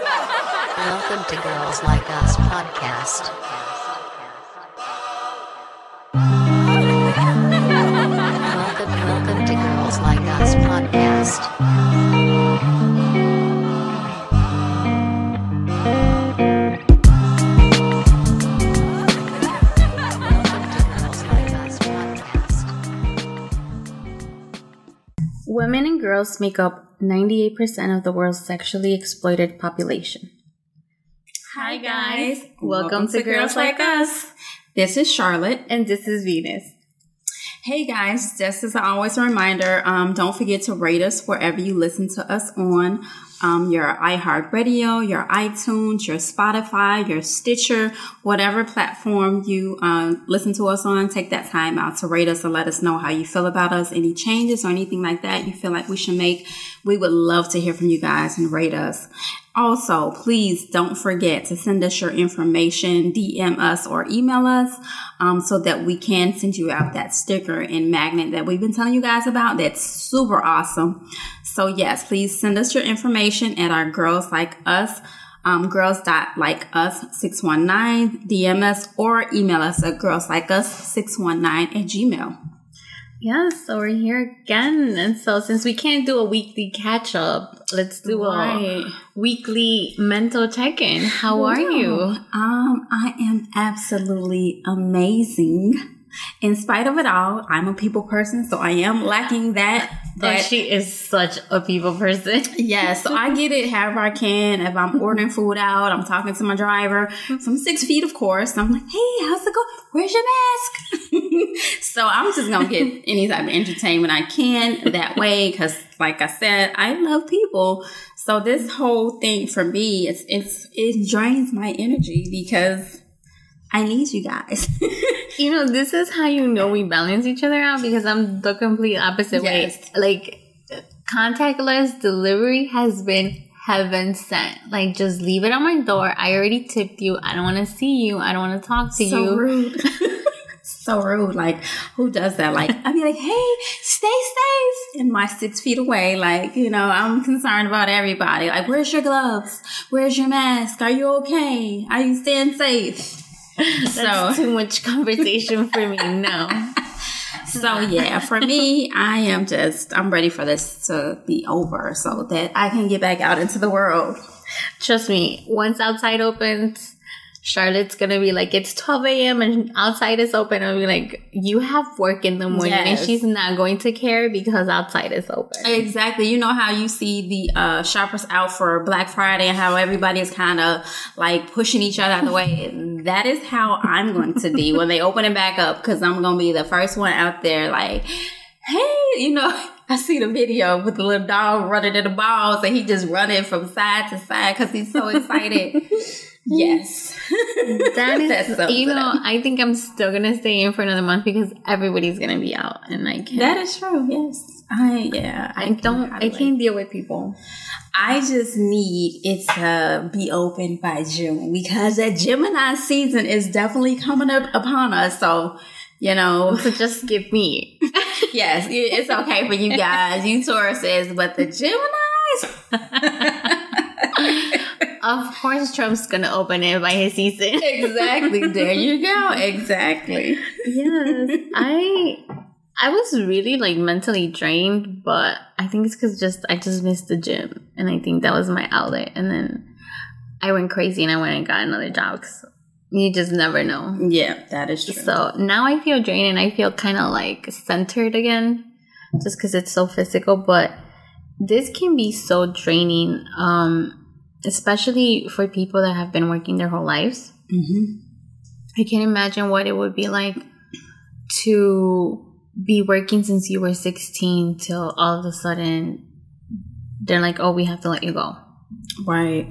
Welcome to Girls Like Us podcast. Welcome, welcome to Girls Like Us podcast. Welcome to Girls Like Us podcast. Women and girls make up 98% of the world's sexually exploited population. Hi guys, Welcome to Girls Like Us. This is Charlotte. And this is Venus. Hey guys, just as always a reminder, um, don't forget to rate us wherever you listen to us on um, your iHeartRadio, your iTunes, your Spotify, your Stitcher, whatever platform you um, listen to us on. Take that time out to rate us and let us know how you feel about us. Any changes or anything like that you feel like we should make, we would love to hear from you guys and rate us. Also, please don't forget to send us your information, DM us or email us, um, so that we can send you out that sticker and magnet that we've been telling you guys about. That's super awesome. So yes, please send us your information at our Girls Like Us, um, girls dot like us 619 DM us or email us at girls like us 619 at gmail. Yes, so we're here again. And so since we can't do a weekly catch up, let's do Right. a weekly mental check in. How are you? Um, I am absolutely amazing. In spite of it all, I'm a people person, so I am lacking that. But That she is such a people person. yeah, so I get it however I can. If I'm ordering food out, I'm talking to my driver from six feet, of course. I'm like, hey, how's it going? Where's your mask? so I'm just gonna get any type of entertainment I can that way, because like I said, I love people. So this whole thing for me, it's it's it drains my energy because I need you guys. You know, this is how you know we balance each other out because I'm the complete opposite Yes. way. Like, contactless delivery has been heaven sent. Like, just leave it on my door. I already tipped you. I don't want to see you. I don't want to talk to you. so you. rude. so rude. Like, who does that? Like, I'd be like, hey, stay safe. And my six feet away, like, you know, I'm concerned about everybody. Like, where's your gloves? Where's your mask? Are you okay? Are you staying safe? That's so, too much conversation for me. No. so yeah, for me, I am just, I'm ready for this to be over so that I can get back out into the world. Trust me, once outside opens, Charlotte's gonna be like, it's 12 a.m. and outside is open. I'll be like, you have work in the morning. And she's not going to care because outside is open. Exactly. You know how you see the uh, shoppers out for Black Friday and how everybody is kind of like pushing each other out the way. That is how I'm going to be when they open it back up because I'm going to be the first one out there like, hey, you know, I see the video with the little dog running in the balls and he just running from side to side because he's so excited. yes. That is, sums you know. I think I'm still gonna stay in for another month because everybody's gonna be out, and I can't. That is true. Yes. I, yeah. I don't. I can't deal with people. I just need it to be open by June because that Gemini season is definitely coming up upon us. So, you know, oh, So just give me. yes, it's okay for you guys, you Tauruses, but the Geminis. Of course, Trump's gonna open it by his season. exactly. There you go. Exactly. yes, I. I was really like mentally drained, but I think it's because just I just missed the gym, and I think that was my outlet. And then I went crazy, and I went and got another job. 'cause you just never know. Yeah, that is true. So now I feel drained and I feel kind of like centered again just because it's so physical. But this can be so draining, um, especially for people that have been working their whole lives. hmm I can't imagine what it would be like to be working since you were 16 till all of a sudden they're like, oh, we have to let you go. Right.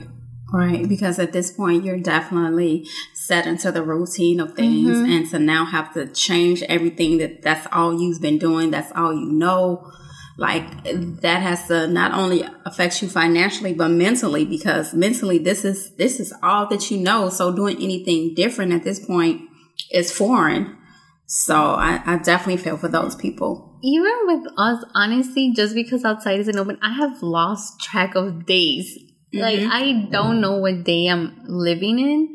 Right. Because at this point, you're definitely set into the routine of things. Mhm. And to now have to change everything that that's all you've been doing, that's all you know. Like that has to not only affect you financially, but mentally, because mentally, this is, this is all that you know. So doing anything different at this point is foreign. So I, I definitely feel for those people. Even with us, honestly, just because outside isn't open, I have lost track of days. Like Mhm. I don't know what day I'm living in,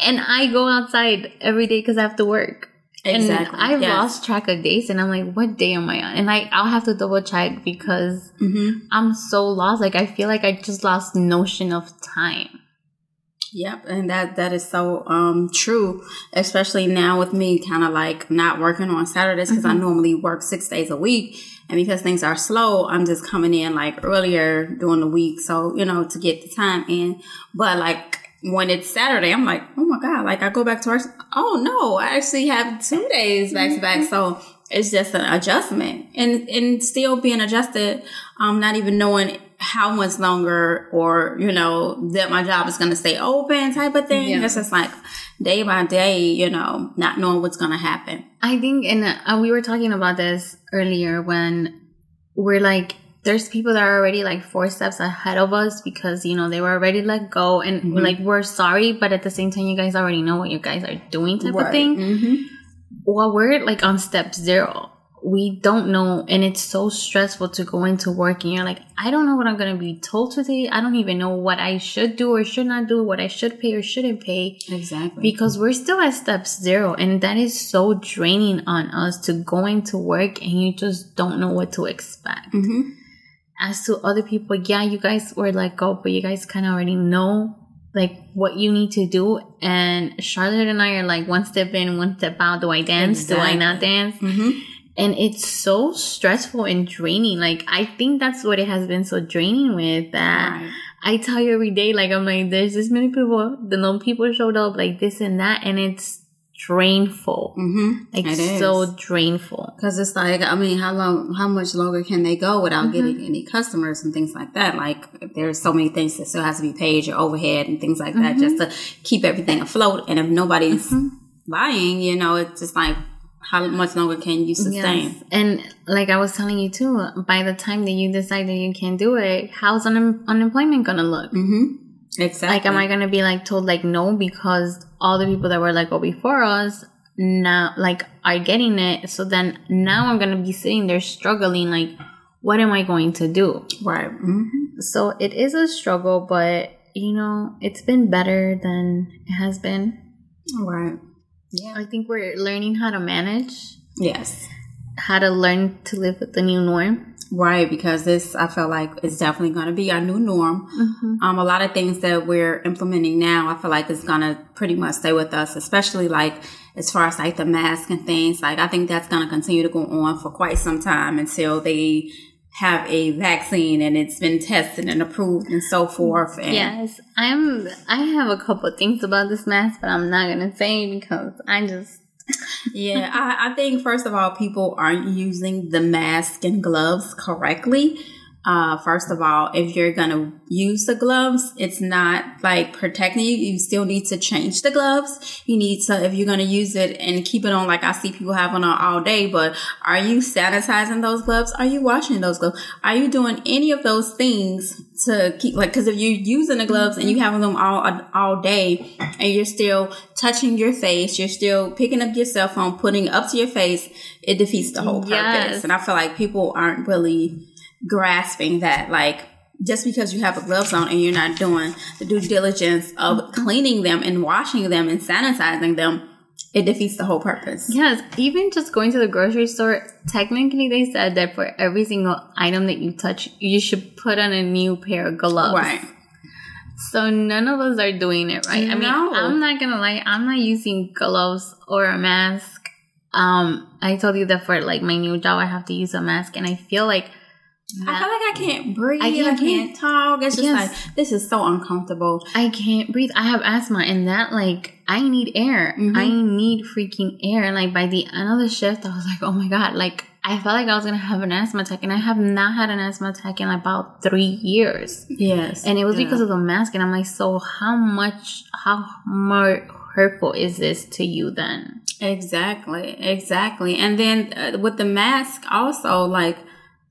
and I go outside every day because I have to work. Exactly. And I've Yes. lost track of days, and I'm like, what day am I on? And I I'll have to double check because Mhm. I'm so lost. Like I feel like I just lost notion of time. Yep, and that that is so um true, especially now with me kind of like not working on Saturdays because I normally work six days a week, and because things are slow, I'm just coming in like earlier during the week, so you know to get the time in. But like when it's Saturday, I'm like, oh my god, like I go back to work. Oh no, I actually have two days back to back, so it's just an adjustment, and and still being adjusted, um, not even knowing how much longer or you know that my job is going to stay open type of thing. Yeah. it's just like day by day you know not knowing what's going to happen. I think, and uh, we were talking about this earlier when we're like, there's people that are already like four steps ahead of us because you know they were already let go, and Mhm. like we're sorry, but at the same time, you guys already know what you guys are doing, type of thing. hmm While we're like on step zero, we don't know, and it's so stressful to go into work, and you're like, I don't know what I'm gonna be told today. I don't even know what I should do or should not do, what I should pay or shouldn't pay exactly because we're still at step zero and that is so draining on us to go into work and you just don't know what to expect hmm as to other people yeah you guys were let go but you guys kind of already know like what you need to do. And charlotte and i are like one step in one step out. Do i dance? Do i not dance? Hmm and it's so stressful and draining. Like i think that's what it has been so draining with that right. I tell you every day, like I'm like, there's this many people, the no people showed up, like this and that, and it's drainful. Mm-hmm. Like It is. so drainful. because it's like i mean how long how much longer can they go without Mhm. getting any customers and things like that like there's so many things that still has to be paid your overhead and things like that Mhm. just to keep everything afloat and if nobody's Mhm. buying you know it's just like how much longer can you sustain Yes. And like I was telling you too, by the time that you decide that you can't do it, how's un- unemployment gonna look? Exactly. Like, am I gonna be like told like no because all the people that were like go before us now like are getting it? So then now I'm gonna be sitting there struggling. Like, what am I going to do? right? Mm-hmm. So it is a struggle, but you know, it's been better than it has been. Right. Yeah. I think we're learning how to manage, Yes. how to learn to live with the new norm. Right. Because this, I feel like, is definitely going to be our new norm. Mm-hmm. Um, a lot of things that we're implementing now, I feel like is going to pretty much stay with us, especially like as far as like the mask and things. Like, I think that's going to continue to go on for quite some time until they have a vaccine and it's been tested and approved and so forth. And Yes, I'm. I have a couple of things about this mask, but I'm not gonna say because I just. Yeah, I, I think first of all, people aren't using the mask and gloves correctly. Uh, first of all, if you're gonna use the gloves, it's not like protecting you. You still need to change the gloves. You need to, if you're gonna use it and keep it on, like I see people have on all day, but are you sanitizing those gloves? Are you washing those gloves? Are you doing any of those things to keep, like, cause if you're using the gloves and you having them all, all day and you're still touching your face, you're still picking up your cell phone, putting up to your face, it defeats the whole purpose. Yes. And I feel like people aren't really grasping that, like, just because you have the gloves on and you're not doing the due diligence of cleaning them and washing them and sanitizing them, it defeats the whole purpose. Yes, even just going to the grocery store. Technically, they said that for every single item that you touch, you should put on a new pair of gloves. Right. So none of us are doing it right. I mean, I'm not gonna lie. I'm not using gloves or a mask. Um, I told you that for like my new job, I have to use a mask, and I feel like I feel like I can't breathe. I I can't can't, breathe. talk. It's just Yes. like this is so uncomfortable. I can't breathe. I have asthma, and that like I need air. Mhm. I need freaking air. And like by the end of the shift, I was like, oh my god, like I felt like I was gonna have an asthma attack, and I have not had an asthma attack in about three years. Yes, And it was because of the mask. And I'm like, so how much, how more hurtful is this to you then? Exactly, exactly. And then uh, with the mask, also like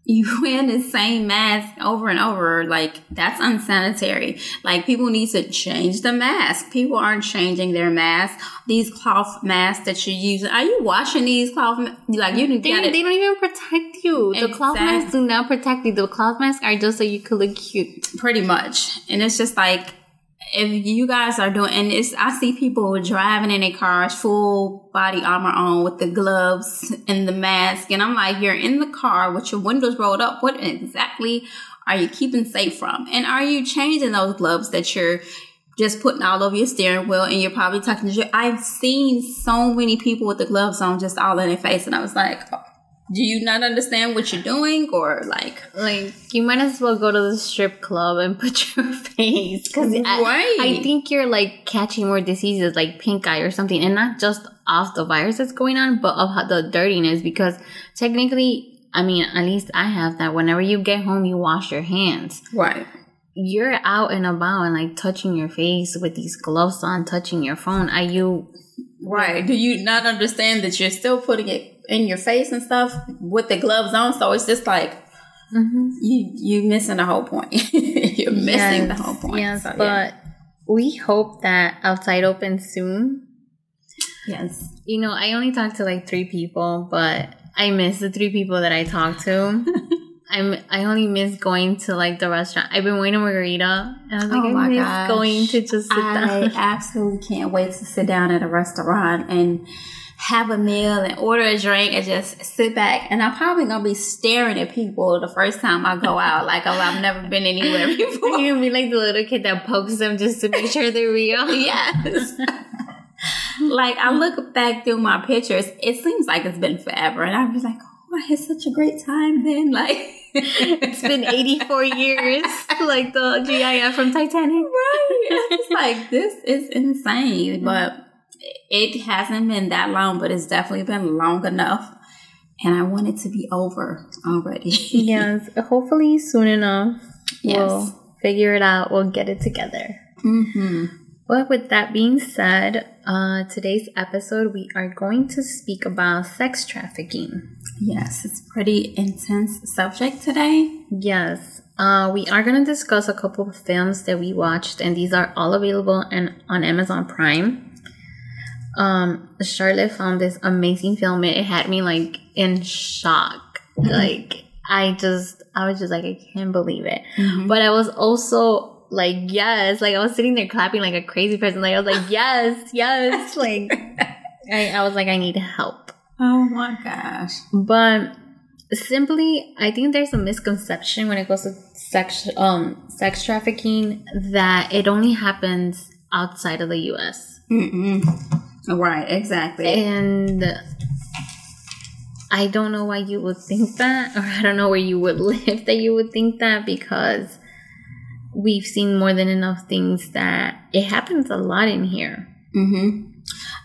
you wearing the same mask over and over, like that's unsanitary. Like people need to change the mask. People aren't changing their masks. These cloth masks that you're using, are you washing these cloth? ma- Like you They, got they don't even protect you. The cloth masks do not protect you. The cloth masks are just so you could look cute. pretty much and it's just like if you guys are doing and it's i see people driving in their cars full body armor on with the gloves and the mask. And i'm like you're in the car with your windows rolled up. What exactly are you keeping safe from? And are you changing those gloves that you're just putting all over your steering wheel and you're probably touching your i've seen so many people with the gloves on just all in their face. And i was like oh, do you not understand what you're doing or like Like you might as well go to the strip club and put your face because Right. I, I think you're like catching more diseases like pink eye or something, and not just off the virus that's going on, but of the dirtiness. Because technically, I mean, at least I have that. Whenever you get home, you wash your hands. right You're out and about and like touching your face with these gloves on, touching your phone. Are you? Right. Do you not understand that you're still putting it in your face and stuff with the gloves on? So it's just like mm-hmm. you you missing the whole point. you're missing the whole point. Yes, So, yeah. but we hope that outside opens soon. yes. You know, I only talked to like three people, but I miss the three people that I talked to. I'm I only miss going to like the restaurant. I've been waiting a margarita, and I was like, Oh I miss gosh. going to just sit I down. absolutely can't wait to sit down at a restaurant and have a meal and order a drink and just sit back. And I'm probably gonna be staring at people the first time I go out, like oh, I've never been anywhere before. You're gonna be like the little kid that pokes them just to make sure they're real. yes. like I look back through my pictures, it seems like it's been forever, and I'm just like, oh, I had such a great time then. Like It's been 84 years, like the GIF from Titanic. right. It's like this is insane, but it hasn't been that long, but it's definitely been long enough. And I want it to be over already. Yes, hopefully soon enough Yes. we'll figure it out. We'll get it together. hmm But with that being said, uh, today's episode we are going to speak about sex trafficking. Yes, it's pretty intense subject today. Yes, uh, we are going to discuss a couple of films that we watched, and these are all available and on Amazon Prime. Um, Charlotte found this amazing film. It had me like in shock. Like I just, I was just like, I can't believe it. But I was also like, yes, like I was sitting there clapping like a crazy person. Like I was like, yes, yes, like I, I was like, I need help. Oh my gosh. But simply, I think there's a misconception when it goes to sex, um, sex trafficking that it only happens outside of the U.S. Mm-mm. Right, exactly. And I don't know why you would think that, or I don't know where you would live that you would think that because we've seen more than enough things that it happens a lot in here. hmm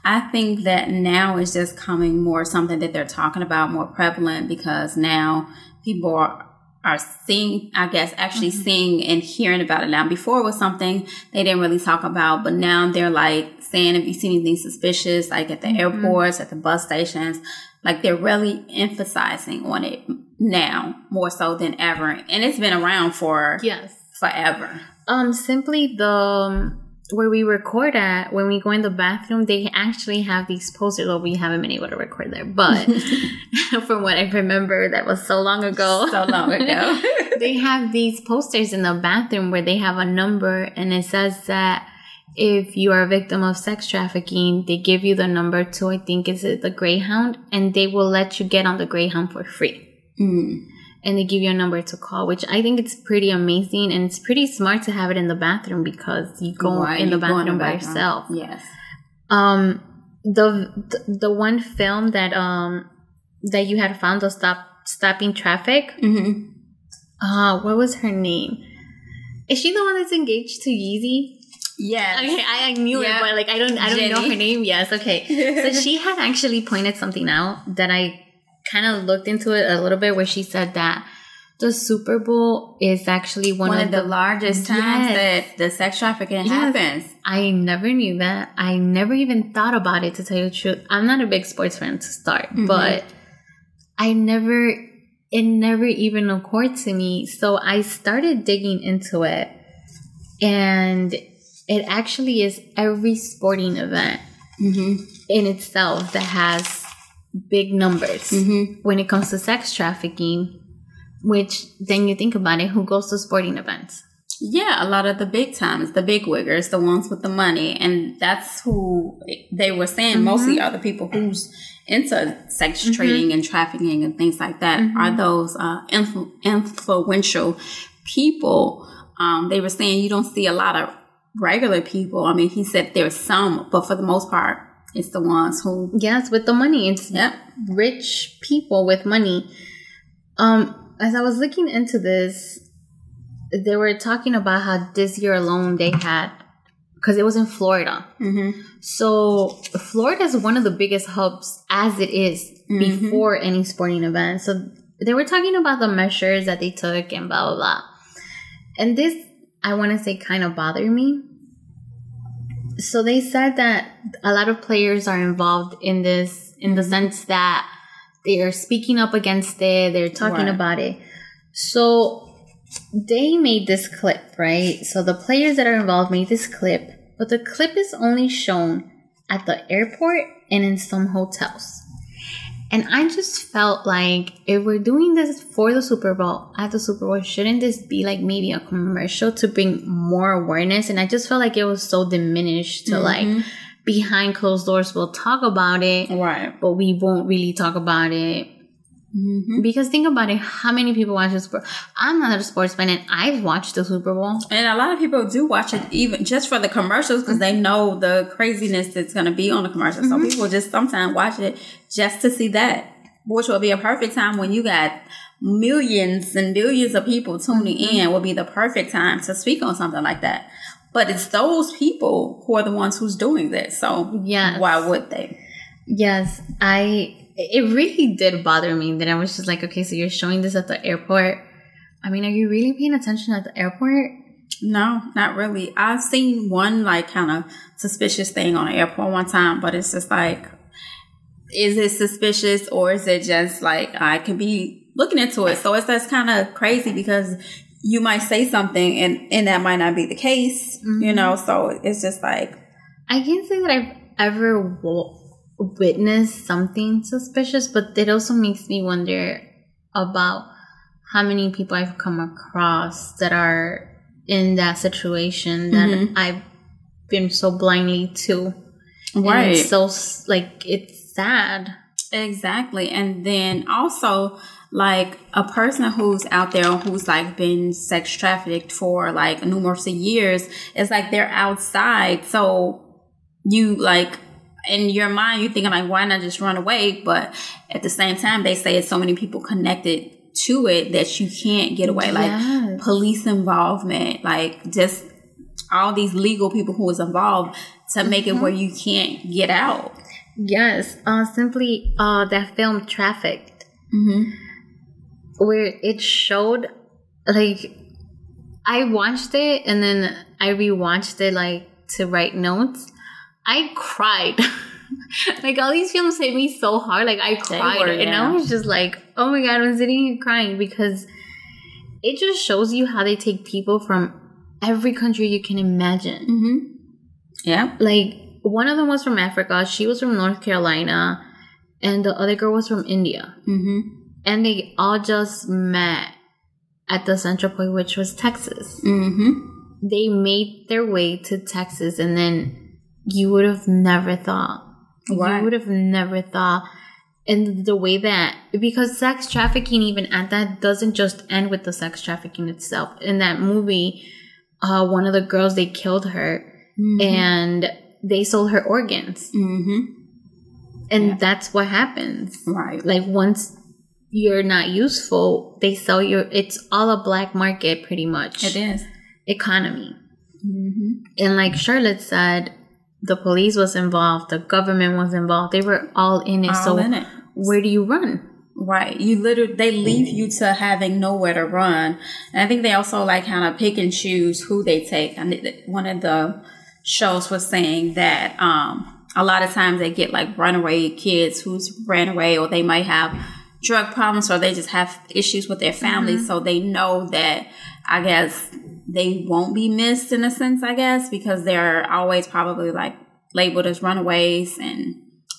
I think that now is just coming more something that they're talking about more prevalent because now people are, are seeing, I guess, actually seeing and hearing about it now. Before it was something they didn't really talk about, but now they're like saying if you see anything suspicious, like at the airports, at the bus stations, like they're really emphasizing on it now more so than ever. And it's been around for Yes. Forever. Um, simply the um, where we record at when we go in the bathroom, they actually have these posters. Well, we haven't been able to record there, but from what I remember, that was so long ago. So long ago. they have these posters in the bathroom where they have a number, and it says that if you are a victim of sex trafficking, they give you the number to I think is it the Greyhound, and they will let you get on the Greyhound for free Mm. And they give you a number to call, which I think it's pretty amazing and it's pretty smart to have it in the bathroom because you go Right, in the go in bathroom by yourself. Yes. Um, the the one film that um that you had found the stop stopping traffic. hmm Uh, what was her name? Is she the one that's engaged to Yeezy? Yes. Okay, I, I knew Yeah. it, but like I don't I don't know her name. Yes, okay. so she had actually pointed something out that I kind of looked into it a little bit, where she said that the Super Bowl is actually one, One, of, of the largest times Yes. that the sex trafficking Yes. happens. I never knew that. I never even thought about it to tell you the truth. I'm not a big sports fan to start, Mhm. but I never it never even occurred to me. So I started digging into it, and it actually is every sporting event Mm-hmm. in itself that has big numbers Mm-hmm. when it comes to sex trafficking. Which then you think about it, who goes to sporting events? Yeah, a lot of the big times, the big wiggers, the ones with the money, and that's who they were saying mostly are the people who's into sex trading and trafficking and things like that. Are those uh, influ- influential people? Um, they were saying you don't see a lot of regular people. I mean, he said there's some, but for the most part, it's the ones who. Yes, with the money. It's Yep. rich people with money. Um, as I was looking into this, they were talking about how this year alone they had because it was in Florida. Mm-hmm. So Florida is one of the biggest hubs as it is before any sporting event. So they were talking about the measures that they took and blah blah blah. And this I want to say kind of bothered me. So they said that a lot of players are involved in this in the sense that they are speaking up against it, they're talking Right. about it. So they made this clip, right? So the players that are involved made this clip, but the clip is only shown at the airport and in some hotels. And I just felt like if we're doing this for the Super Bowl, at the Super Bowl, shouldn't this be like maybe a commercial to bring more awareness? And I just felt like it was so diminished to mm-hmm. like behind closed doors, we'll talk about it, Right. but we won't really talk about it. Mm-hmm. Because think about it, how many people watch the Super I'm not a sports fan and I've watched the Super Bowl. And a lot of people do watch it even just for the commercials because they know the craziness that's going to be on the commercials. So people just sometimes watch it just to see that, which will be a perfect time when you got millions and billions of people tuning in will be the perfect time to speak on something like that. But it's those people who are the ones who's doing this. So Yes. why would they? Yes, I. It really did bother me that I was just like, okay, so you're showing this at the airport. I mean, are you really paying attention at the airport? No, not really. I've seen one like kind of suspicious thing on the airport one time, but it's just like, is it suspicious or is it just like I could be looking into it? So it's that's kind of crazy because you might say something and and that might not be the case, you mm-hmm. know. So it's just like, I can't say that I've ever w- witnessed something suspicious, but it also makes me wonder about how many people I've come across that are in that situation that Mhm. I've been so blindly to. Right, it's so like it's sad. Exactly. And then also like a person who's out there who's like been sex trafficked for like numerous years, it's like they're outside. So you like in your mind you're thinking like why not just run away? But at the same time they say it's so many people connected to it that you can't get away. Like Yes. police involvement, like just all these legal people who was involved to make it where you can't get out. Yes, uh, simply uh, that film Trafficked, Mm-hmm. where it showed like I watched it and then I rewatched it like to write notes. I cried. like all these films hit me so hard. Like I cried, were, and I yeah. was just like, "Oh my god!" I'm sitting here crying because it just shows you how they take people from every country you can imagine. Mm-hmm. Yeah. like one of them was from Africa, she was from North Carolina, and the other girl was from India. Mm-hmm. And they all just met at the central point, which was Texas. Mm-hmm. They made their way to Texas, and then you would have never thought. Right. You would have never thought. And the way that, because sex trafficking, even at that, doesn't just end with the sex trafficking itself. In that movie, uh, one of the girls, they killed her and they sold her organs. Mm-hmm. And Yeah. that's what happens. Right. Like once you're not useful, they sell your it's all a black market pretty much. It is. Economy. Mm-hmm. And like Charlotte said, the police was involved, the government was involved. They were all in it. All so in it. where do you run? Right. You literally they leave you to having nowhere to run. And I think they also like kind of pick and choose who they take. And one of the shows was saying that um a lot of times they get like runaway kids who's ran away or they might have drug problems or they just have issues with their family. Mm-hmm. So they know that, I guess, they won't be missed in a sense, I guess, because they're always probably like labeled as runaways and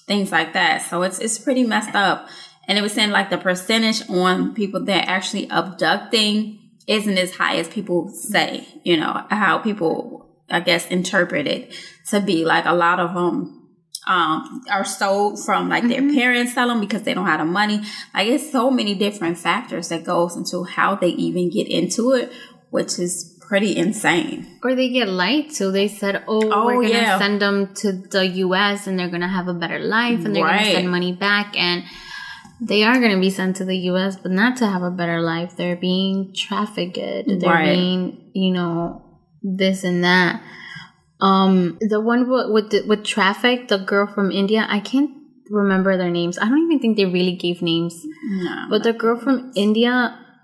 things like that. So it's, it's pretty messed up. And it was saying like the percentage on people that actually abducting isn't as high as people say, you know, how people, I guess, interpret it to be like a lot of them um, are sold from like their parents sell them because they don't have the money. Like it's so many different factors that goes into how they even get into it, which is pretty insane. Or they get light, so They said, "Oh, Oh, we're gonna yeah. send them to the U.S. and they're gonna have a better life and they're Right. gonna send money back." And they are gonna be sent to the U.S., but not to have a better life. They're being trafficked. They're Right. being, you know, this and that. Um, the one with with, the, with traffic, the girl from India, I can't remember their names. I don't even think they really gave names. No. But the girl from India,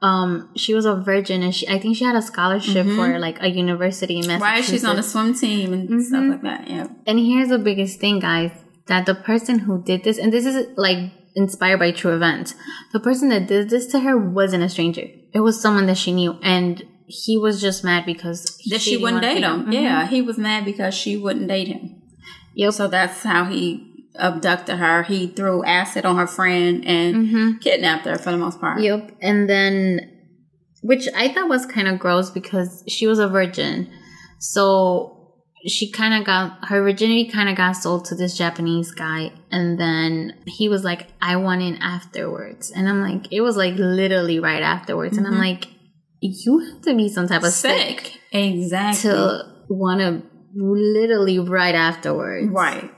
um, she was a virgin, and she I think she had a scholarship for like a university in Massachusetts. Right, she's on the swim team and stuff Mm-hmm. like that. Yeah. And here's the biggest thing, guys, that the person who did this, and this is like inspired by true events, the person that did this to her wasn't a stranger. It was someone that she knew, and he was just mad because That she wouldn't date be- him. Mhm. Yeah, he was mad because she wouldn't date him. Yep. So that's how he abducted her. He threw acid on her friend and mm-hmm. kidnapped her for the most part. Yep. And then, which I thought was kind of gross because she was a virgin. So she kind of got, her virginity kind of got sold to this Japanese guy. And then he was like, I want in afterwards. And I'm like, it was like literally right afterwards. And I'm mm-hmm. like, you have to be some type of sick, Sick. Exactly. to want to literally right afterwards. right.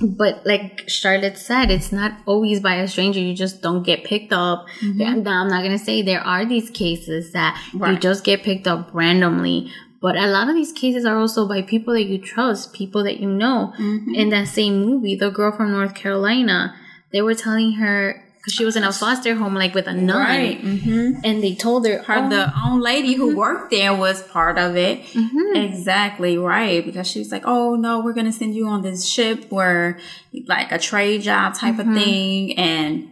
But like Charlotte said, it's not always by a stranger. You just don't get picked up. Mm-hmm. Yeah, uh, Now, I'm not going to say there are these cases that you just get picked up randomly. But a lot of these cases are also by people that you trust, people that you know. Mm-hmm. In that same movie, the girl from North Carolina, they were telling her, because she was in a foster home, like with a nun. Right. Mm-hmm. And they told her, Her, oh, the own lady who worked there was part of it. mhm. Exactly right. Because she was like, oh no, we're going to send you on this ship where like a trade job type Mm-hmm. of thing. And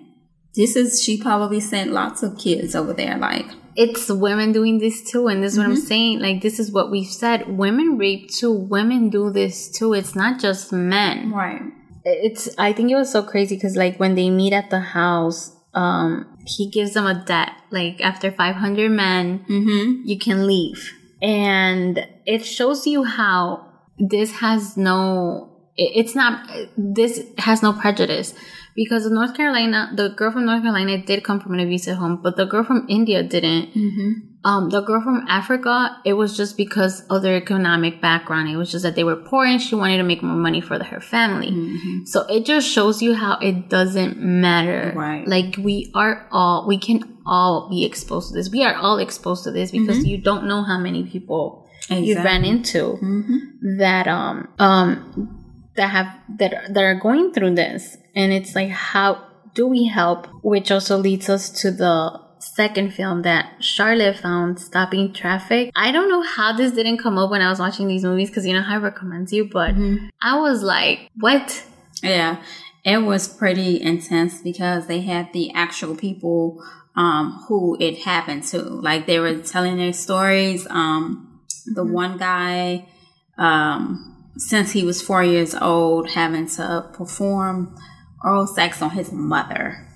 this is, she probably sent lots of kids over there. Like, it's women doing this too and this is what i'm Mm-hmm. saying like this is what we've said women rape too women do this too it's not just men right. It's i think it was so crazy because like when they meet at the house um he gives them a debt like after 500 men Mm-hmm. you can leave and it shows you how this has no it's not this has no prejudice because north carolina the girl from north carolina did come from an abusive home but the girl from india didn't Mm-hmm. Um, the girl from Africa, it was just because of their economic background. It was just that they were poor and she wanted to make more money for her family. Mm-hmm. So it just shows you how it doesn't matter. Right. Like we are all, we can all be exposed to this. We are all exposed to this because you don't know how many people you ran into Mm-hmm. that, um, um, that have, that, that are going through this. And it's like, how do we help? Which also leads us to the second film that Charlotte found, Stopping Traffic. I don't know how this didn't come up when I was watching these movies because you know how I recommend you, but I was like, what? Yeah, it was pretty intense because they had the actual people um, who it happened to. Like they were telling their stories. Um, the one guy, um, since he was four years old, having to perform oral sex on his mother.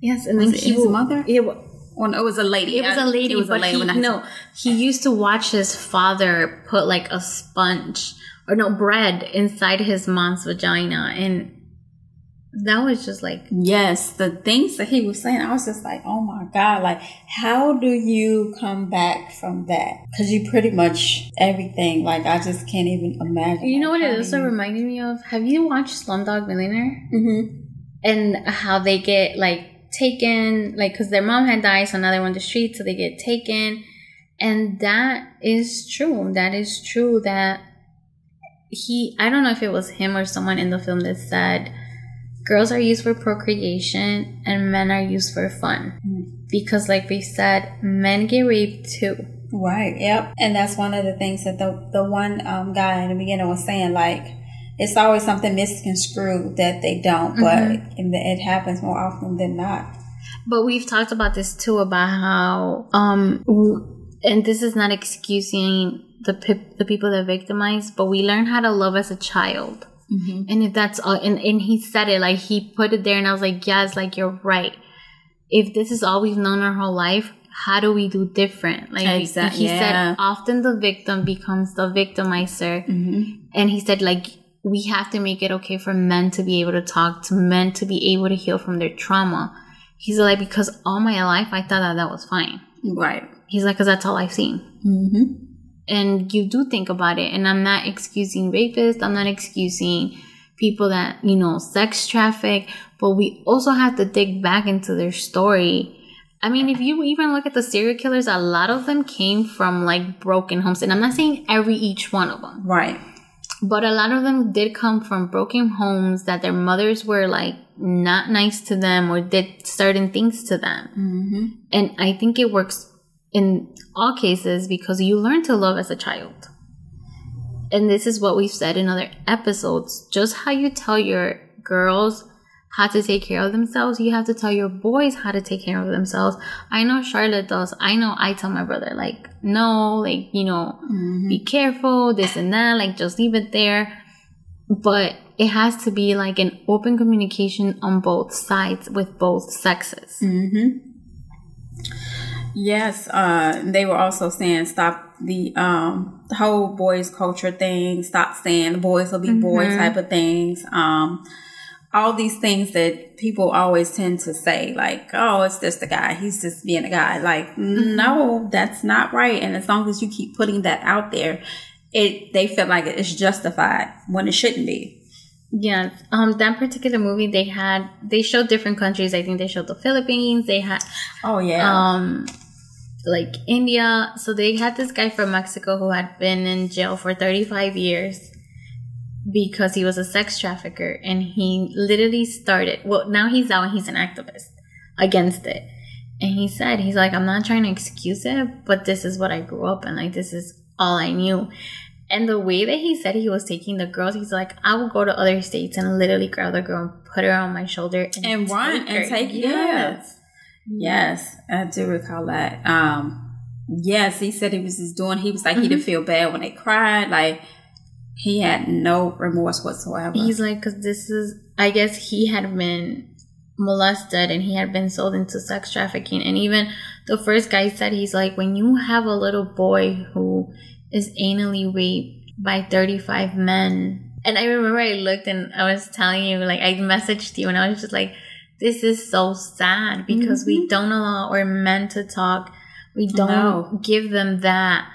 Yes, and Was then he his mother? It, no, it was a lady. it was a lady, It was but a lady. he, no, he used to watch his father put like a sponge or no bread inside his mom's vagina, and that was just like Yes, the things that he was saying, I was just like, oh my God, like, how do you come back from that? Because you pretty much everything, like, I just can't even imagine. You know what it also reminded me of? Have you watched Slumdog Millionaire? mm-hmm. And how they get like taken, like, because their mom had died, so now they're on the street, so they get taken. And that is true. That is true that he, I don't know if it was him or someone in the film that said, girls are used for procreation and men are used for fun. Because, like we said, men get raped too. Right. Yep. And that's one of the things that the the one um, guy in the beginning was saying. Like, it's always something misconstrued that they don't, but Mm-hmm. and it happens more often than not. But we've talked about this too about how, um, and this is not excusing the pe- the people that victimize, but we learn how to love as a child. And if that's all, and, and he said it like he put it there, and I was like, yes, like you're right. If this is all we've known our whole life, how do we do different? Like Exact- he yeah. said, often the victim becomes the victimizer, and he said like we have to make it okay for men to be able to talk, to men to be able to heal from their trauma. He's like because all my life I thought that that was fine. Right. He's like because that's all I've seen Mm-hmm. and you do think about it and i'm not excusing rapists i'm not excusing people that you know sex traffic but we also have to dig back into their story i mean if you even look at the serial killers a lot of them came from like broken homes and i'm not saying every each one of them Right. But a lot of them did come from broken homes that their mothers were like not nice to them or did certain things to them Mm-hmm. and I think it works in all cases because you learn to love as a child. And this is what we've said in other episodes. Just how you tell your girls how to take care of themselves, you have to tell your boys how to take care of themselves. I know Charlotte does. I know I tell my brother, like, no, like, you know, be careful, this and that, like, just leave it there. But it has to be like an open communication on both sides with both sexes. Mm-hmm. Yes, uh, they were also saying stop the um whole boys culture thing. Stop saying the boys will be boys type of things. Um, all these things that people always tend to say, like, "Oh, it's just a guy. He's just being a guy." Like, no, that's not right. And as long as you keep putting that out there, it they feel like it's justified when it shouldn't be. Yeah, um, that particular movie they had they showed different countries. I think they showed the Philippines. They had Oh yeah. um, like India. So they had this guy from Mexico who had been in jail for thirty five years because he was a sex trafficker, and he literally started. Well, now he's out and he's an activist against it. And he said, he's like, I'm not trying to excuse it, but this is what I grew up in. Like, this is all I knew. And the way that he said he was taking the girls, he's like, I will go to other states and literally grab the girl and put her on my shoulder and, and run and take Yes. yes yes i do recall that um yes he said he was just doing he was like he didn't feel bad when they cried like he had no remorse whatsoever He's like, because this is, I guess he had been molested and he had been sold into sex trafficking. And even the first guy said, he's like, when you have a little boy who is anally raped by 35 men. And I remember I looked and I was telling you, like, I messaged you and I was just like, this is so sad because we mm-hmm. don't allow our men to talk. We don't No. give them that.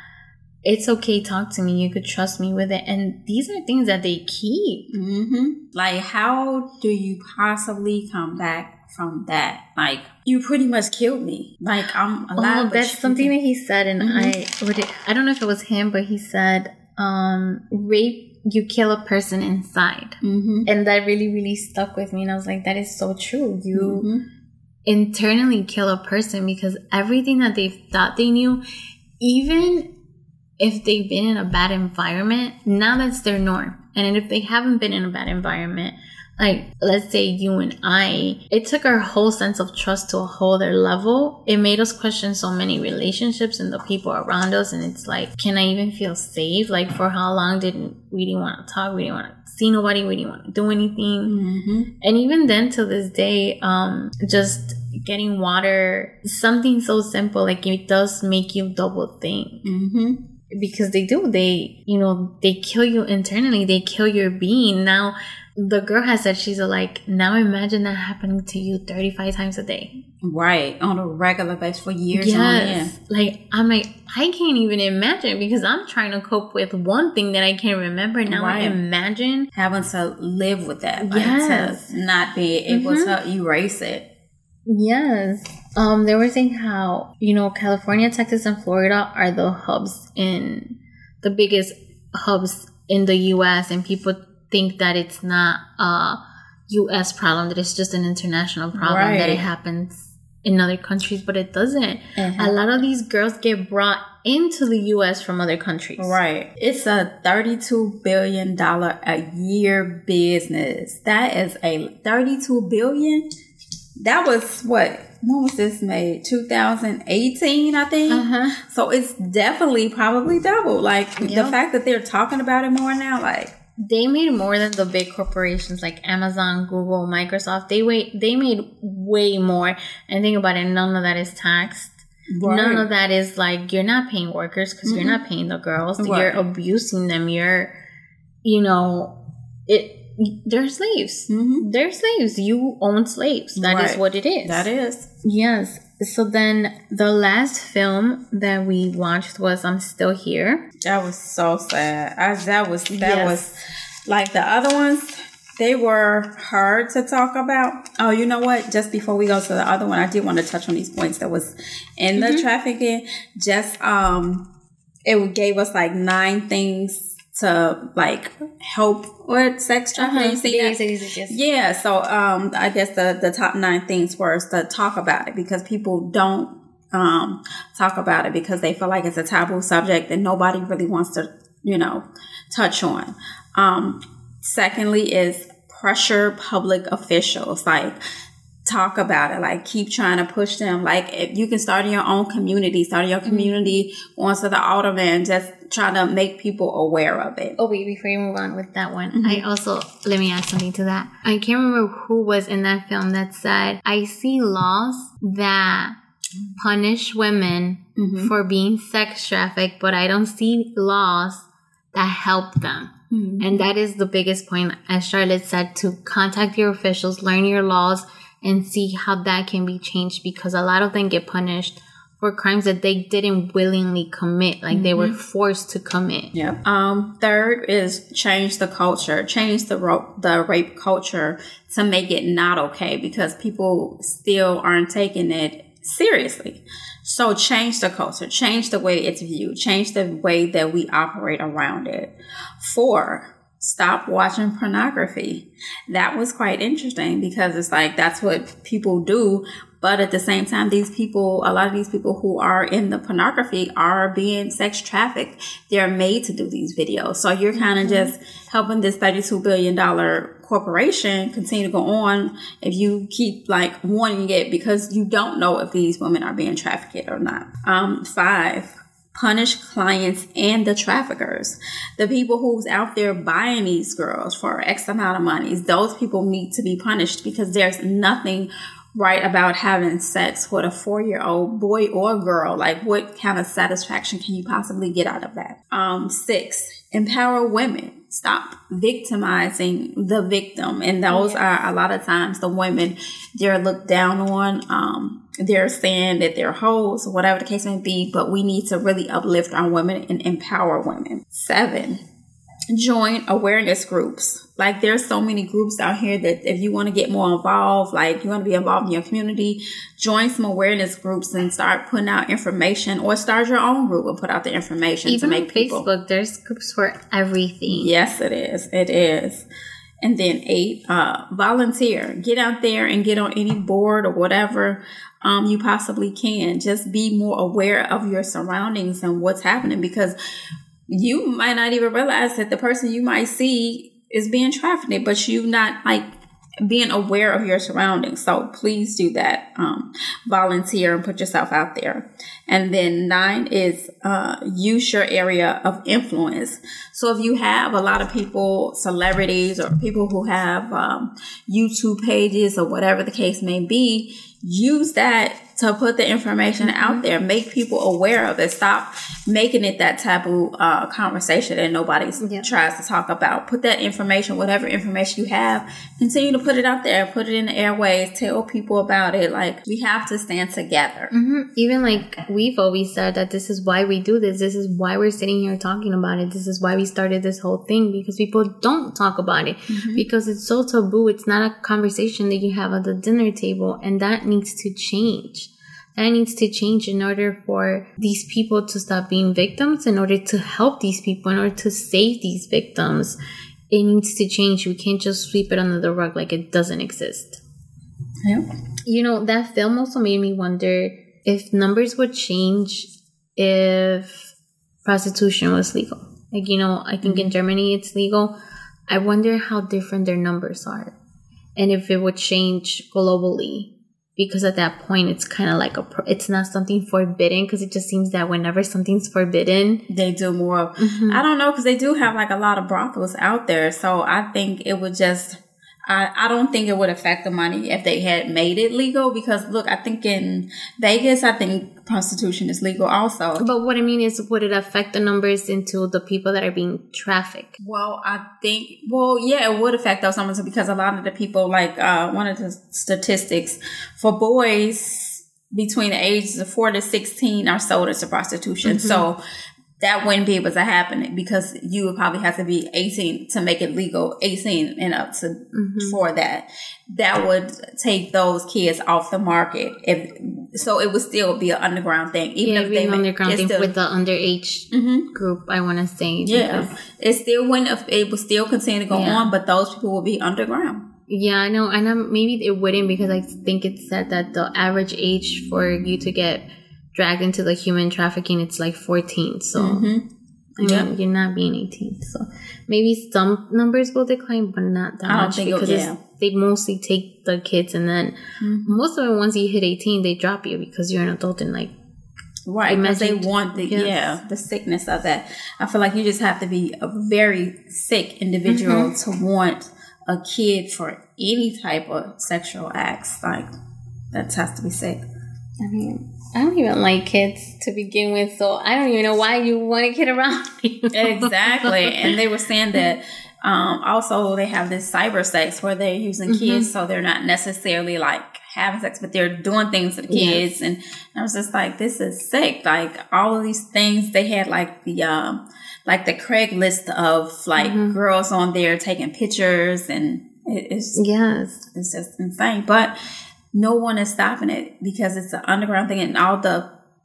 It's okay, talk to me. You could trust me with it. And these are things that they keep. hmm like how do you possibly come back from that like you pretty much killed me like i'm alive Oh, that's something that he said, and Mhm. I would I don't know if it was him, but he said, um, "Rape, you kill a person inside," Mhm. and that really really stuck with me. And I was like, "That is so true. You Mhm. internally kill a person because everything that they thought they knew, even if they've been in a bad environment, now that's their norm. And if they haven't been in a bad environment, like let's say you and I, it took our whole sense of trust to a whole other level. It made us question so many relationships and the people around us. And it's like, can I even feel safe? Like for how long didn't we didn't want to talk? We didn't want to see nobody. We didn't want to do anything Mhm. and even then to this day um just getting water something so simple like it does make you double think Mhm. Because they do they you know they kill you internally they kill your being. Now the girl has said she's like now imagine that happening to you 35 times a day. Right on a regular basis for years yes. like i'm like i can't even imagine because i'm trying to cope with one thing that i can't remember. Now Right. imagine having to live with that like Yes. to not be able to mm-hmm. erase it. Yes. Um, they were saying how, you know, California, Texas, and Florida are the hubs in the biggest hubs in the US and people think that it's not a US problem, that it's just an international problem, that it happens in other countries, but it doesn't. Mhm. A lot of these girls get brought into the US from other countries. Right. It's a $32 billion a year business. That is a 32 billion. That was what when was this made? 2018, I think. Uh-huh. So it's definitely probably double. Like the fact that they're talking about it more now, like They made more than the big corporations like Amazon, Google, Microsoft. They wait. They made way more. And think about it, none of that is taxed. None of that is like you're not paying workers because you're not paying the girls. Right. You're abusing them. You're, you know, it. They're slaves. Mhm. They're slaves. You own slaves. That is Right. what it is. That is. Yes. So then the last film that we watched was I'm Still Here. That was so sad. I, that was that Yes. was like the other ones. They were hard to talk about. Oh, you know what? Just before we go to the other one, I did want to touch on these points that was in the trafficking. Just um, it gave us like nine things to like help with sex trafficking. You see that? yes, yes. Yeah, so um, I guess the the top nine things were to talk about it because people don't um talk about it because they feel like it's a taboo subject that nobody really wants to you know touch on. Um, secondly, is pressure public officials like talk about it like keep trying to push them. Like if you can start in your own community start in your mm-hmm. community onto the alderman just trying to make people aware of it. Oh wait, before you move on with that one, mm-hmm. I also let me add something to that. I can't remember who was in that film that said, "I see laws that punish women mm-hmm. for being sex trafficked, but I don't see laws that help them." And that is the biggest point, as Charlotte said, to contact your officials, learn your laws, and see how that can be changed because a lot of them get punished for crimes that they didn't willingly commit, like they were forced to commit. Yeah. Um, third is change the culture, change the ro- the rape culture to make it not okay because people still aren't taking it seriously. So change the culture, change the way it's viewed, change the way that we operate around it. Four, stop watching pornography. That was quite interesting because it's like that's what people do. But at the same time, these people, a lot of these people who are in the pornography are being sex trafficked. They're made to do these videos. So you're kind of just helping this $32 billion corporation continue to go on if you keep like wanting it because you don't know if these women are being trafficked or not. Um, five, punish clients and the traffickers. The people who's out there buying these girls for X amount of money, those people need to be punished because there's nothing right about having sex with a four year old boy or girl. Like what kind of satisfaction can you possibly get out of that? Um, six, empower women. Stop victimizing the victim. And those are a lot of times the women they're looked down on. Um, they're saying that they're hoes whatever the case may be, but we need to really uplift our women and empower women. Seven, join awareness groups. Like there's so many groups out here that if you want to get more involved, like you want to be involved in your community, join some awareness groups and start putting out information or start your own group and put out the information Even to on make people. Facebook, there's groups for everything. Yes, it is. It is. And then eight, uh, volunteer. Get out there and get on any board or whatever um, you possibly can. Just be more aware of your surroundings and what's happening because you might not even realize that the person you might see is being trafficked, but you not like being aware of your surroundings. So please do that. Um, volunteer and put yourself out there. And then nine is uh, use your area of influence. So if you have a lot of people, celebrities or people who have um, YouTube pages or whatever the case may be, use that to put the information out there, make people aware of it. Stop making it that taboo uh, conversation that nobody Yeah. tries to talk about. Put that information, whatever information you have, continue to put it out there, put it in the airways, tell people about it. Like we have to stand together. Mhm. Even like we've always said that this is why we do this. This is why we're sitting here talking about it. This is why we started this whole thing because people don't talk about it because it's so taboo. It's not a conversation that you have at the dinner table, and that needs to change. That needs to change in order for these people to stop being victims, in order to help these people, in order to save these victims. It needs to change. We can't just sweep it under the rug like it doesn't exist. Yep. You know, that film also made me wonder if numbers would change if prostitution was legal. Like, you know, I think in mm-hmm. Germany it's legal. I wonder how different their numbers are and if it would change globally because at that point it's kind of like a pro- it's not something forbidden because it just seems that whenever something's forbidden They do more. Mm-hmm. I don't know because they do have like a lot of brothels out there. So I think it would just. I, I don't think it would affect the money if they had made it legal because look, I think in Vegas, I think prostitution is legal also. but what i mean is would it affect the numbers into the people that are being trafficked Well, I think, well, yeah, it would affect those numbers because a lot of the people, like uh, one of the statistics for boys between the ages of 4 to 16 are sold into prostitution. So that wouldn't be able to happen because you would probably have to be 18 to make it legal, 18 and up to for that. That would take those kids off the market. If so, it would still be an underground thing, even yeah if they underground thing still- with the underage Mhm. group i want to say Yeah, it still wouldn't. It would still continue to go Yeah. on, but those people will be underground. Yeah, I know, and um, maybe it wouldn't because I think it said that the average age for you to get dragged into the human trafficking it's like fourteen. So Mhm. I mean, Yeah. you're not being eighteen. So maybe some numbers will decline, but not that I don't much think because yeah. they mostly take the kids, and then Mhm. most of them once you hit eighteen, they drop you because you're an adult and like Right, because they want the yes. yeah the sickness of that. I feel like you just have to be a very sick individual Mm-hmm. to want a kid for any type of sexual acts. Like that has to be sick. I mean. I don't even like kids to begin with, so I don't even know why you want a kid around me. exactly, and they were saying that. Um, also, they have this cyber sex where they're using Mm-hmm. kids, so they're not necessarily like having sex, but they're doing things to the kids. And I was just like, this is sick. Like all of these things, they had like the um, like the Craigslist of like Mm-hmm. girls on there taking pictures, and it, it's yes, it's just insane. But no one is stopping it because it's an underground thing, and all the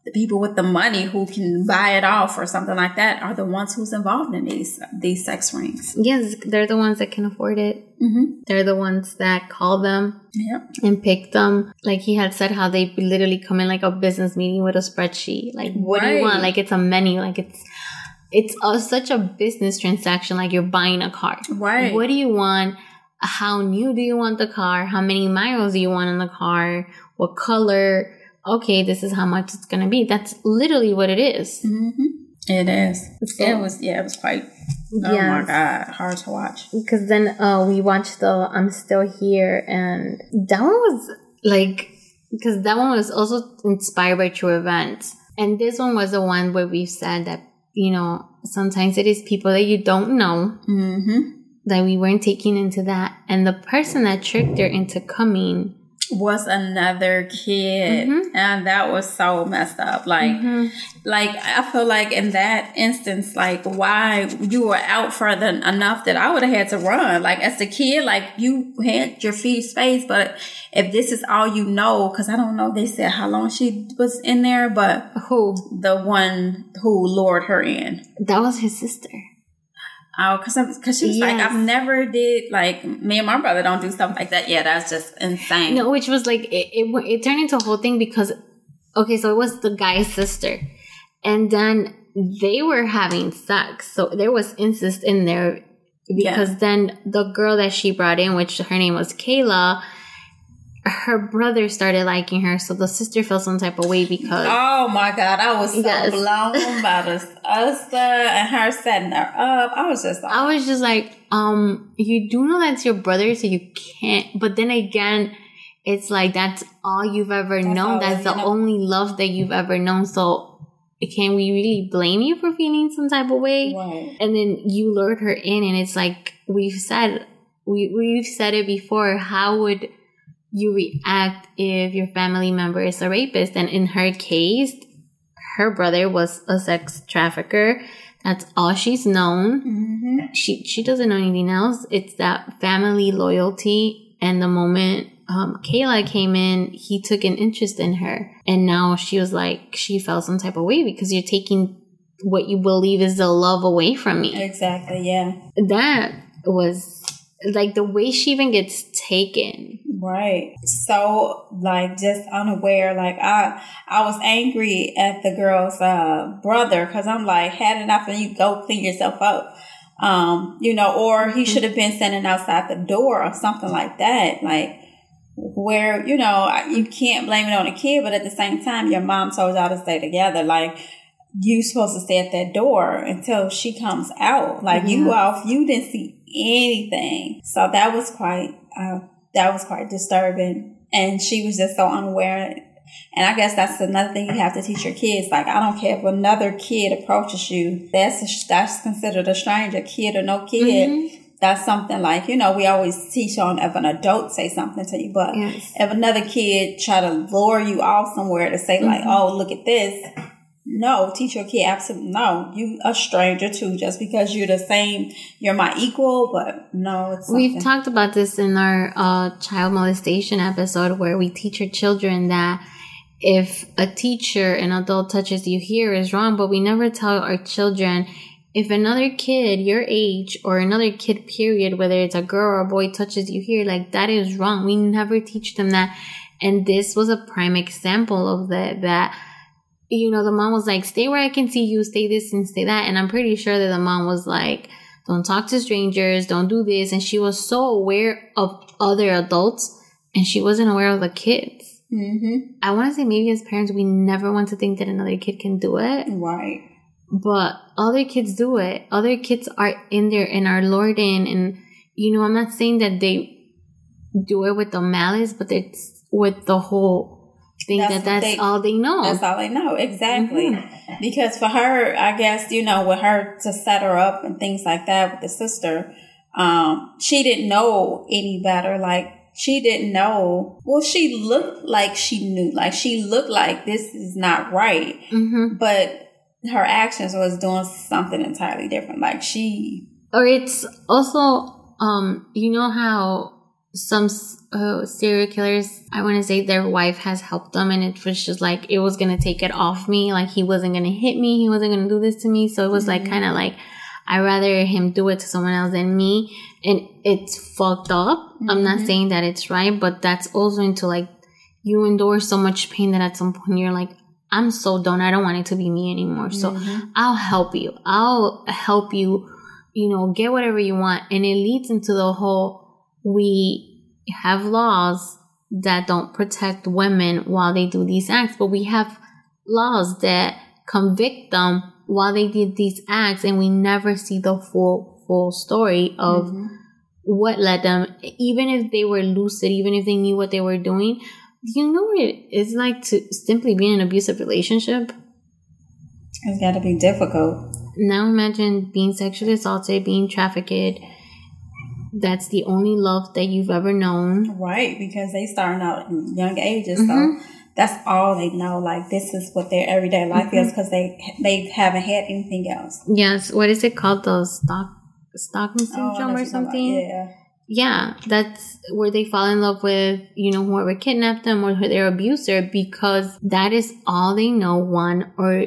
the people with the money who can buy it off or something like that are the ones who's involved in these these sex rings. yes, they're the ones that can afford it. Mm-hmm. They're the ones that call them Yep. and pick them. Like he had said, how they literally come in like a business meeting with a spreadsheet. Like, what do you want? Like, it's a menu. Like, it's it's a, such a business transaction. Like, you're buying a car. Right. What do you want? How new do you want the car? How many miles do you want in the car? What color? Okay, this is how much it's gonna be. That's literally what it is. Mm-hmm. It is. So- it was. Yeah, it was quite. Oh my god, hard to watch. because then uh, we watched the I'm Still Here, and that one was like, because that one was also inspired by true events. And this one was the one where we said that, you know, sometimes it is people that you don't know Mm-hmm. That we weren't taking into that. And the person that tricked her into coming. Was another kid, Mhm. and that was so messed up. Like, Mhm. like I feel like in that instance, like why you were out further enough that I would have had to run. Like as a kid, like you had your feet space, but if this is all you know, because I don't know, they said how long she was in there, but Who? the one who lured her in. That was his sister. Oh, because because she was like, I've never did like me and my brother don't do stuff like that. Yeah, that's just insane. No, which was like it, it. It turned into a whole thing because, okay, so it was the guy's sister, and then they were having sex, so there was incest in there because then the girl that she brought in, which her name was Kayla, her brother started liking her, so the sister felt some type of way because Oh my god, I was so Yes. blown by this Usta and her setting her up. I was just like, I was just like, um, you do know that's your brother, so you can't. But then again, it's like that's all you've ever That's known. That's the know. only love that you've ever known. So can we really blame you for feeling some type of way? Right. And then you lured her in, and it's like we've said, we we've said it before. How would you react if your family member is a rapist? And in her case, her brother was a sex trafficker. That's all she's known Mm-hmm. she she doesn't know anything else. It's that family loyalty. And the moment um, Kayla came in, he took an interest in her, and now she was like she felt some type of way because you're taking what you believe is the love away from me. Exactly. Yeah. That was like the way she even gets taken. Right. So like just unaware. Like I I was angry at the girl's uh brother because I'm like had enough and you go clean yourself up. Um, you know, or he should have been standing outside the door or something like that. Like where you know you can't blame it on a kid, but at the same time, your mom told y'all to stay together. Like you supposed to stay at that door until she comes out. Like you off, you didn't see anything. So that was quite uh, that was quite disturbing. And she was just so unaware. And I guess that's another thing you have to teach your kids. Like I don't care if another kid approaches you. That's a, that's considered a stranger, kid or no kid. Mhm. That's something like you know we always teach on if an adult say something to you, but Yes. if another kid try to lure you off somewhere to say like, Mm-hmm. "Oh, look at this," no, teach your kid absolutely no. You a stranger too, just because you're the same, you're my equal, but no, it's We've talked about this in our uh, child molestation episode where we teach our children that if a teacher, an adult touches you here is wrong, but we never tell our children if another kid your age or another kid period, whether it's a girl or a boy touches you here, like that is wrong. We never teach them that. And this was a prime example of that, that you know, the mom was like, stay where I can see you, stay this and stay that. And I'm pretty sure that the mom was like, don't talk to strangers, don't do this. And she was so aware of other adults and she wasn't aware of the kids. Mhm. I want to say maybe as parents, we never want to think that another kid can do it, right. but other kids do it. Other kids are in there and are lured in. And, you know, I'm not saying that they do it with the malice, but it's with the whole thing That's that that's they- all they know. That's all they know exactly. Mm-hmm. Because for her, I guess you know, with her to set her up and things like that with the sister, um, she didn't know any better. Like she didn't know. Well, she looked like she knew. Like she looked like this is not right. hmm but her actions was doing something entirely different. Like she, or it's also um you know how some uh, serial killers i want to say their wife has helped them and it was just like it was gonna take it off me like he wasn't gonna hit me he wasn't gonna do this to me so it was like Mhm. kind of like i rather him do it to someone else than me and it's fucked up i'm not Mhm. saying that it's right but that's also into like you endure so much pain that at some point you're like i'm so done i don't want it to be me anymore so Mhm. I'll help you. I'll help you, you know, get whatever you want. And it leads into the whole we have laws that don't protect women while they do these acts, but we have laws that convict them while they did these acts and we never see the full full story of Mhm. what led them even if they were lucid, even if they knew what they were doing. Do you know what it is like to simply be in an abusive relationship? it's got to be difficult. now imagine being sexually assaulted, being trafficked. That's the only love that you've ever known. Right, because they starting out in young ages, Mhm. so that's all they know. Like this is what their everyday life Mm-hmm. is because they they haven't had anything else. Yes, what is it called? The stock Stockholm Oh, syndrome what or something? Yeah. Yeah, that's where they fall in love with, you know, whoever kidnapped them or their abuser because that is all they know, one, or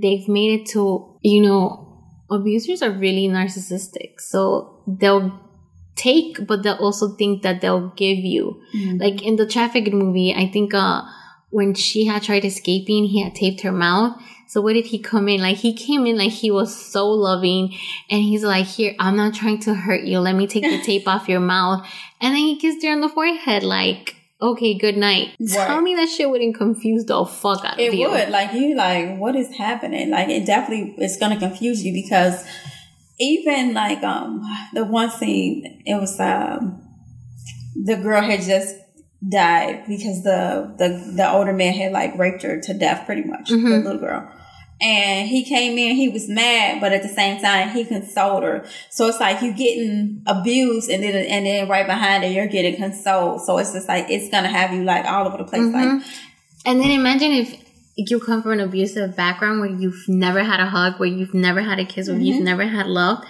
they've made it to, you know, abusers are really narcissistic. So they'll take, but they'll also think that they'll give you. Mhm. Like in the trafficked movie, I think uh when she had tried escaping, he had taped her mouth. So what did he come in? Like he came in like he was so loving and he's like, Here, I'm not trying to hurt you. Let me take the tape off your mouth. And then he kissed her on the forehead, like, okay, good night. Right. Tell me that shit wouldn't confuse the fuck out of you. It would like you like what is happening? Like it definitely is going to confuse you because even like um the one scene it was um the girl had just died because the the the older man had like raped her to death pretty much the Mhm. little girl. And he came in, he was mad, but at the same time, he consoled her. So it's like you're getting abused, and then and then right behind it, you're getting consoled. So it's just like it's gonna have you like all over the place. Like Mhm. And then imagine if you come from an abusive background where you've never had a hug, where you've never had a kiss, where you've Mhm. never had love.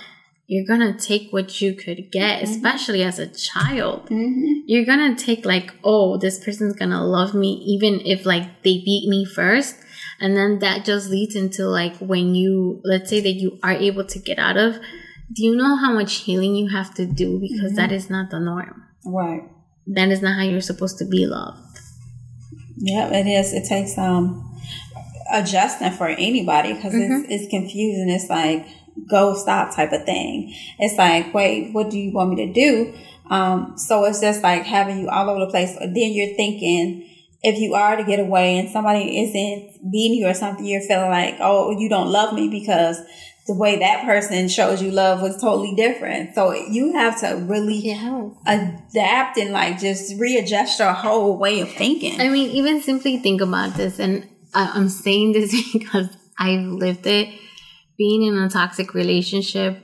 You're gonna take what you could get, Mhm. especially as a child. mhm. You're gonna take like, oh, this person's gonna love me, even if like they beat me first. And then that just leads into like when you, let's say that you are able to get out of, do you know how much healing you have to do? Because that is not the norm. right. That is not how you're supposed to be loved. Yeah, it is. It takes um adjusting for anybody because Mm-hmm. it's, it's confusing. It's like go stop type of thing. It's like, wait, what do you want me to do? Um, so it's just like having you all over the place. Then you're thinking, if you are to get away and somebody isn't beating you or something, you're feeling like, oh, you don't love me because the way that person shows you love was totally different. So you have to really Yeah. adapt and like just readjust your whole way of thinking. I mean, even simply think about this, and I'm saying this because I've lived it. Being in a toxic relationship,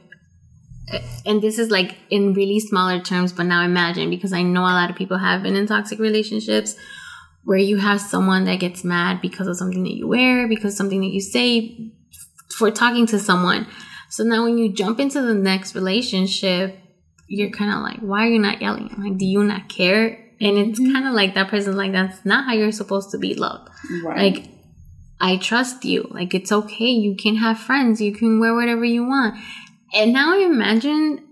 eh, and this is like in really smaller terms, but now imagine because I know a lot of people have been in toxic relationships where you have someone that gets mad because of something that you wear, because of something that you say for talking to someone. So now when you jump into the next relationship, you're kind of like, why are you not yelling? I'm like, do you not care? And it's kind of like that person's like, that's not how you're supposed to be loved. right. Like, I trust you. Like, it's okay. You can have friends. You can wear whatever you want. And now imagine,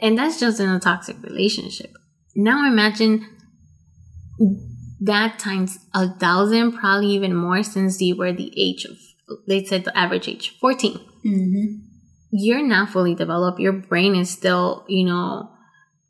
and that's just in a toxic relationship. Now imagine that times a thousand, probably even more since you were the age of, they said the average age, 14 hmm you're not fully developed. Your brain is still, you know,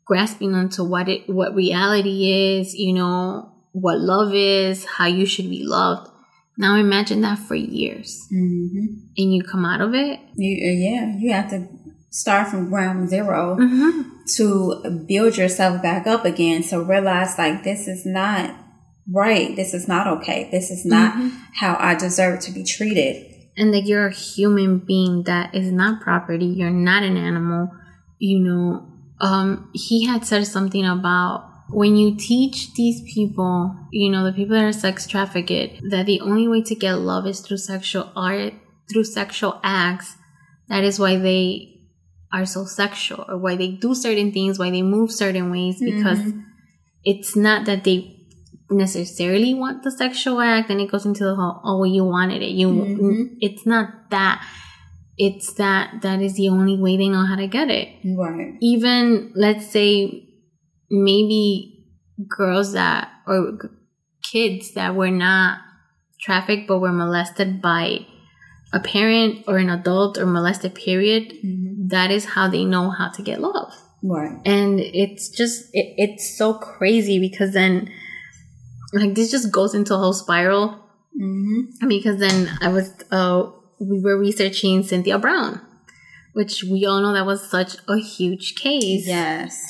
grasping onto what it what reality is, you know, what love is, how you should be loved. Now imagine that for years. hmm And you come out of it. You, uh, yeah, you have to start from ground 0 Mm-hmm. to build yourself back up again. So realize like this is not right. This is not okay. This is not Mm-hmm. how I deserve to be treated. And that you're a human being that is not property. You're not an animal. You know, um, he had said something about when you teach these people, you know, the people that are sex trafficked, that the only way to get love is through sexual art, through sexual acts. That is why they are so sexual or why they do certain things, why they move certain ways, because it's not that they necessarily want the sexual act and it goes into the whole oh you wanted it you Mhm. it's not that it's that that is the only way they know how to get it Right. even let's say maybe girls that or kids that were not trafficked but were molested by a parent or an adult or molested period hmm that is how they know how to get love. Right. and it's just it, it's so crazy because then like this just goes into a whole spiral. Hmm because then i was uh we were researching Cyntoia brown which we all know that was such a huge case. Yes.